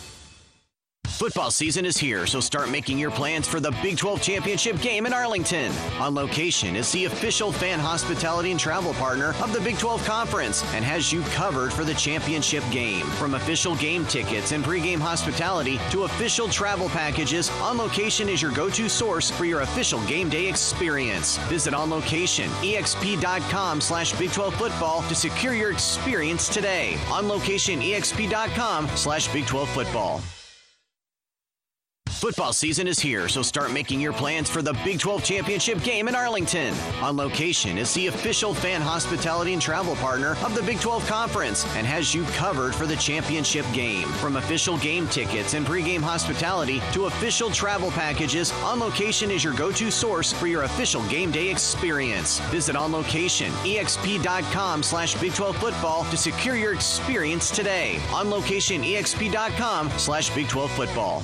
Football season is here, so start making your plans for the Big 12 Championship game in Arlington. On location is the official fan hospitality and travel partner of the Big 12 Conference and has you covered for the championship game. From official game tickets and pregame hospitality to official travel packages, On Location is your go-to source for your official game day experience. Visit On Location, exp.com slash Big 12 football to secure your experience today. On Location, exp.com slash Big 12 football. Football season is here, so start making your plans for the Big 12 Championship game in Arlington. On location is the official fan hospitality and travel partner of the Big 12 Conference and has you covered for the championship game. From official game tickets and pregame hospitality to official travel packages, On Location is your go-to source for your official game day experience. Visit On Location, exp.com slash Big 12 football to secure your experience today. On Location, exp.com slash Big 12 football.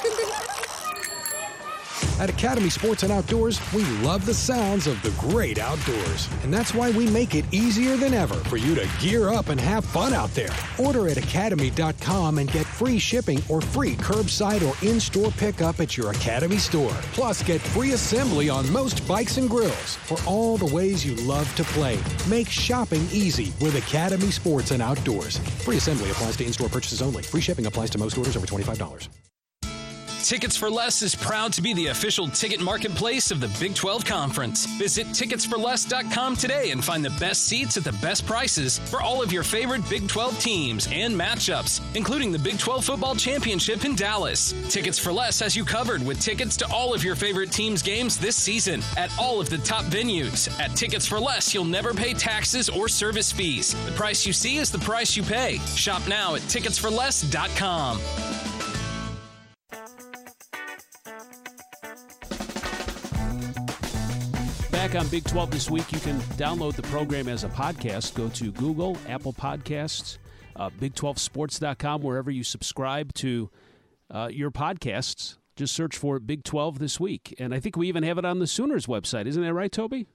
At Academy Sports and Outdoors, we love the sounds of the great outdoors. And that's why we make it easier than ever for you to gear up and have fun out there. Order at academy.com and get free shipping or free curbside or in store pickup at your Academy store. Plus, get free assembly on most bikes and grills for all the ways you love to play. Make shopping easy with Academy Sports and Outdoors. Free assembly applies to in store purchases only. Free shipping applies to most orders over $25. Tickets for Less is proud to be the official ticket marketplace of the Big 12 Conference. Visit ticketsforless.com today and find the best seats at the best prices for all of your favorite Big 12 teams and matchups, including the Big 12 Football Championship in Dallas. Tickets for Less has you covered with tickets to all of your favorite teams' games this season at all of the top venues. At Tickets for Less, you'll never pay taxes or service fees. The price you see is the price you pay. Shop now at ticketsforless.com. Back on Big 12 this week, you can download the program as a podcast. Go to Google, Apple Podcasts, uh, Big12Sports.com, wherever you subscribe to uh, your podcasts. Just search for Big 12 this week. And I think we even have it on the Sooners website. Isn't that right, Toby?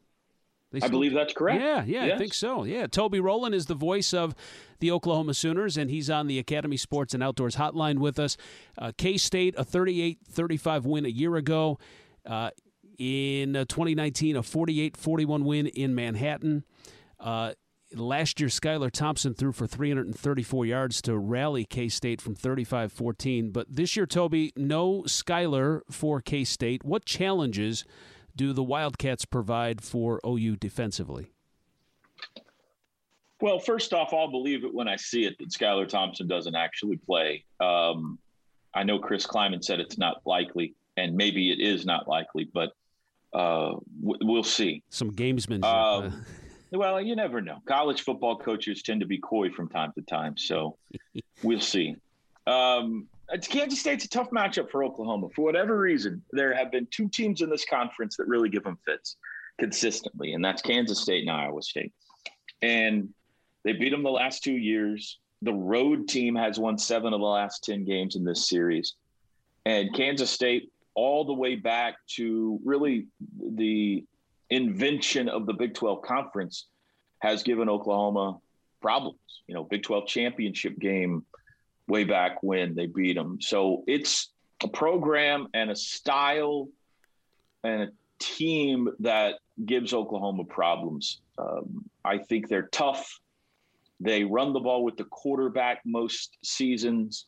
I believe that's correct. Yeah, yeah, yes. I think so. Yeah, Toby Rowland is the voice of the Oklahoma Sooners, and he's on the Academy Sports and Outdoors hotline with us. Uh, K State, a 38 35 win a year ago. Uh, in uh, 2019, a 48 41 win in Manhattan. Uh, last year, Skylar Thompson threw for 334 yards to rally K State from 35 14. But this year, Toby, no Skylar for K State. What challenges do the Wildcats provide for OU defensively? Well, first off, I'll believe it when I see it that Skylar Thompson doesn't actually play. Um, I know Chris Klieman said it's not likely, and maybe it is not likely, but uh, we'll see. Some gamesmen. Uh, well, you never know. College football coaches tend to be coy from time to time, so we'll see. Um, Kansas State's a tough matchup for Oklahoma. For whatever reason, there have been two teams in this conference that really give them fits consistently, and that's Kansas State and Iowa State. And they beat them the last two years. The road team has won seven of the last 10 games in this series. And Kansas State all the way back to really the invention of the Big 12 conference has given Oklahoma problems. You know, Big 12 championship game way back when they beat them. So it's a program and a style and a team that gives Oklahoma problems. Um, I think they're tough. They run the ball with the quarterback most seasons.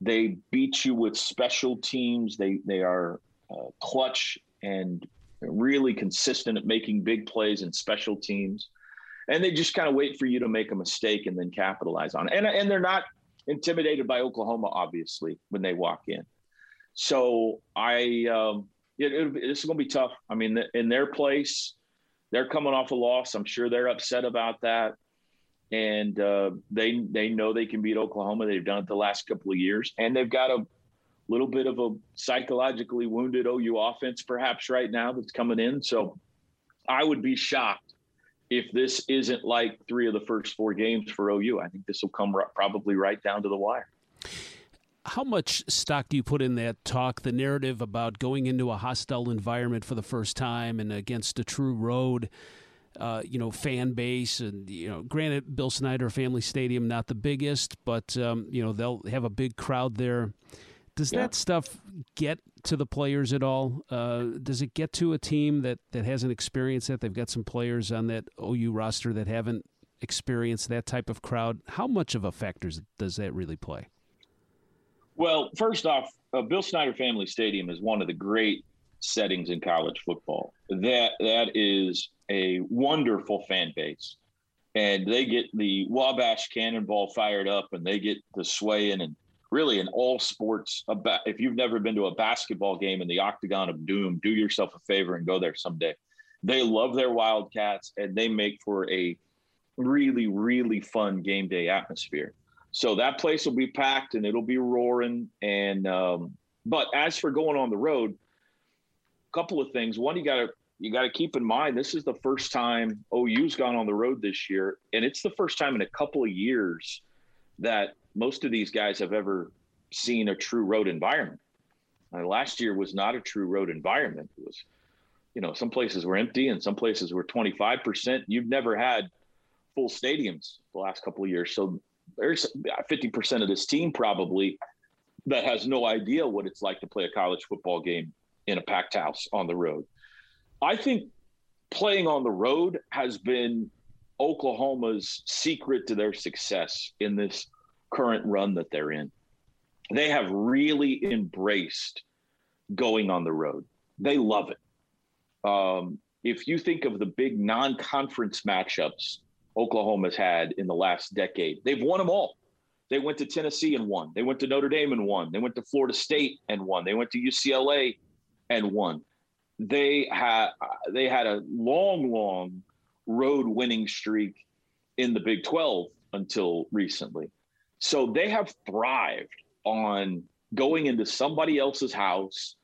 They beat you with special teams. They they are uh, clutch and really consistent at making big plays in special teams. and they just kind of wait for you to make a mistake and then capitalize on it. And and they're not intimidated by Oklahoma, obviously, when they walk in. So I, um, it, it, this is going to be tough. I mean, in their place, they're coming off a loss. I'm sure they're upset about that, and uh, they they know they can beat Oklahoma. They've done it the last couple of years, and they've got a little bit of a psychologically wounded OU offense, perhaps right now that's coming in. So I would be shocked if this isn't like three of the first four games for OU. I think this will come probably right down to the wire. How much stock do you put in that talk, the narrative about going into a hostile environment for the first time and against a true road? Uh, you know, fan base, and you know, granted, Bill Snyder Family Stadium not the biggest, but um, you know they'll have a big crowd there. Does yeah. that stuff get to the players at all? Uh, does it get to a team that, that hasn't experienced that? They've got some players on that OU roster that haven't experienced that type of crowd. How much of a factor does that really play? Well, first off, uh, Bill Snyder Family Stadium is one of the great settings in college football. That that is a wonderful fan base, and they get the Wabash Cannonball fired up, and they get the swaying and really in all sports about if you've never been to a basketball game in the octagon of doom do yourself a favor and go there someday. They love their wildcats and they make for a really really fun game day atmosphere. So that place will be packed and it'll be roaring and um, but as for going on the road couple of things one you got to you got to keep in mind this is the first time ou's gone on the road this year and it's the first time in a couple of years that most of these guys have ever seen a true road environment. Uh, last year was not a true road environment. It was, you know, some places were empty and some places were 25%. You've never had full stadiums the last couple of years. So there's 50% of this team probably that has no idea what it's like to play a college football game in a packed house on the road. I think playing on the road has been Oklahoma's secret to their success in this current run that they're in. They have really embraced going on the road. They love it. Um, if you think of the big non conference matchups Oklahoma's had in the last decade, they've won them all. They went to Tennessee and won. They went to Notre Dame and won. They went to Florida State and won. They went to UCLA and won. They had they had a long, long road winning streak in the Big 12 until recently. So they have thrived on going into somebody else's house,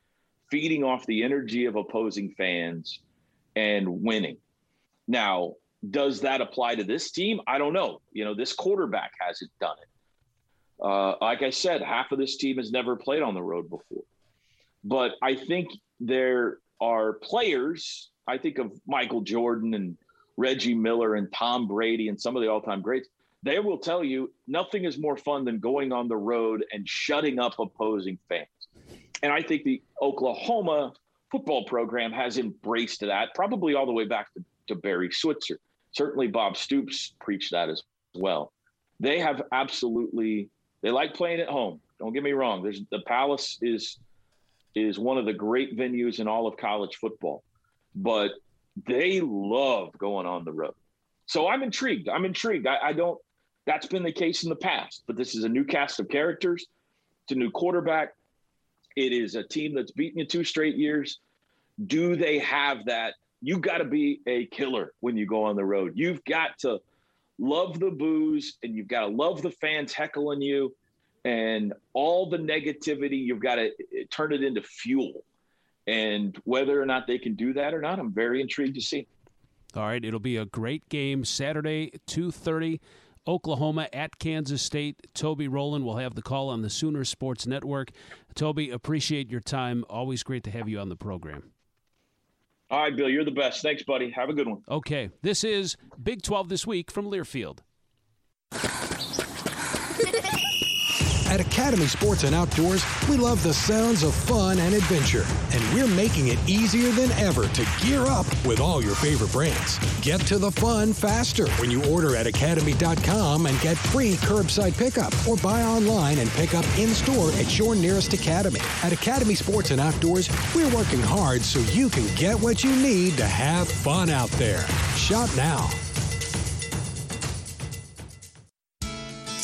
feeding off the energy of opposing fans, and winning. Now, does that apply to this team? I don't know. You know, this quarterback hasn't done it. Uh, like I said, half of this team has never played on the road before. But I think there are players. I think of Michael Jordan and Reggie Miller and Tom Brady and some of the all time greats they will tell you nothing is more fun than going on the road and shutting up opposing fans. And I think the Oklahoma football program has embraced that, probably all the way back to, to Barry Switzer. Certainly, Bob Stoops preached that as well. They have absolutely they like playing at home. Don't get me wrong. There's the Palace is is one of the great venues in all of college football, but they love going on the road. So I'm intrigued. I'm intrigued. I, I don't that's been the case in the past, but this is a new cast of characters. It's a new quarterback. It is a team that's beaten you two straight years. Do they have that? You got to be a killer when you go on the road. You've got to love the boos and you've got to love the fans heckling you and all the negativity. You've got to turn it into fuel. And whether or not they can do that or not, I'm very intrigued to see. All right, it'll be a great game Saturday, 2:30 Oklahoma at Kansas State. Toby Rowland will have the call on the Sooner Sports Network. Toby, appreciate your time. Always great to have you on the program. All right, Bill, you're the best. Thanks, buddy. Have a good one. Okay, this is Big 12 This Week from Learfield. At Academy Sports and Outdoors, we love the sounds of fun and adventure, and we're making it easier than ever to gear up with all your favorite brands. Get to the fun faster when you order at academy.com and get free curbside pickup, or buy online and pick up in store at your nearest Academy. At Academy Sports and Outdoors, we're working hard so you can get what you need to have fun out there. Shop now.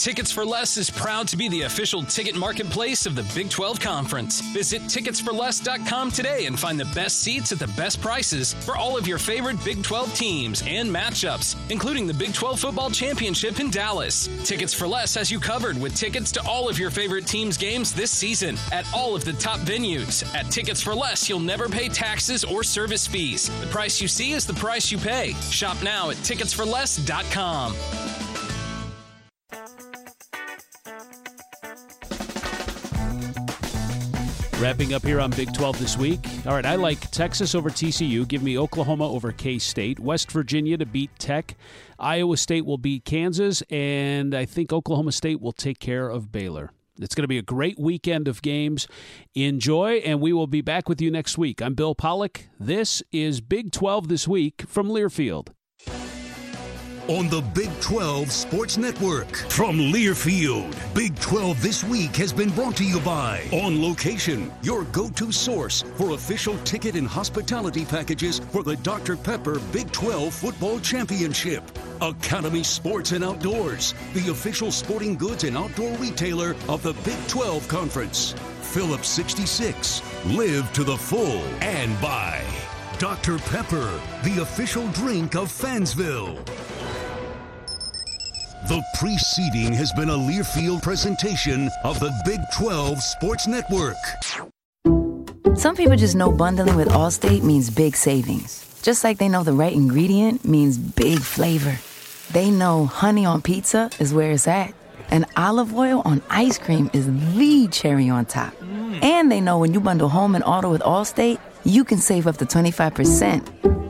Tickets for Less is proud to be the official ticket marketplace of the Big 12 Conference. Visit ticketsforless.com today and find the best seats at the best prices for all of your favorite Big 12 teams and matchups, including the Big 12 Football Championship in Dallas. Tickets for Less has you covered with tickets to all of your favorite teams' games this season at all of the top venues. At Tickets for Less, you'll never pay taxes or service fees. The price you see is the price you pay. Shop now at ticketsforless.com. Wrapping up here on Big 12 this week. All right, I like Texas over TCU. Give me Oklahoma over K State. West Virginia to beat Tech. Iowa State will beat Kansas. And I think Oklahoma State will take care of Baylor. It's going to be a great weekend of games. Enjoy, and we will be back with you next week. I'm Bill Pollock. This is Big 12 This Week from Learfield on the Big 12 Sports Network. From Learfield, Big 12 This Week has been brought to you by On Location, your go to source for official ticket and hospitality packages for the Dr. Pepper Big 12 Football Championship. Academy Sports and Outdoors, the official sporting goods and outdoor retailer of the Big 12 Conference. Phillips 66, live to the full, and by Dr. Pepper, the official drink of Fansville. The preceding has been a Learfield presentation of the Big 12 Sports Network. Some people just know bundling with Allstate means big savings. Just like they know the right ingredient means big flavor. They know honey on pizza is where it's at, and olive oil on ice cream is the cherry on top. And they know when you bundle home and auto with Allstate, you can save up to 25%.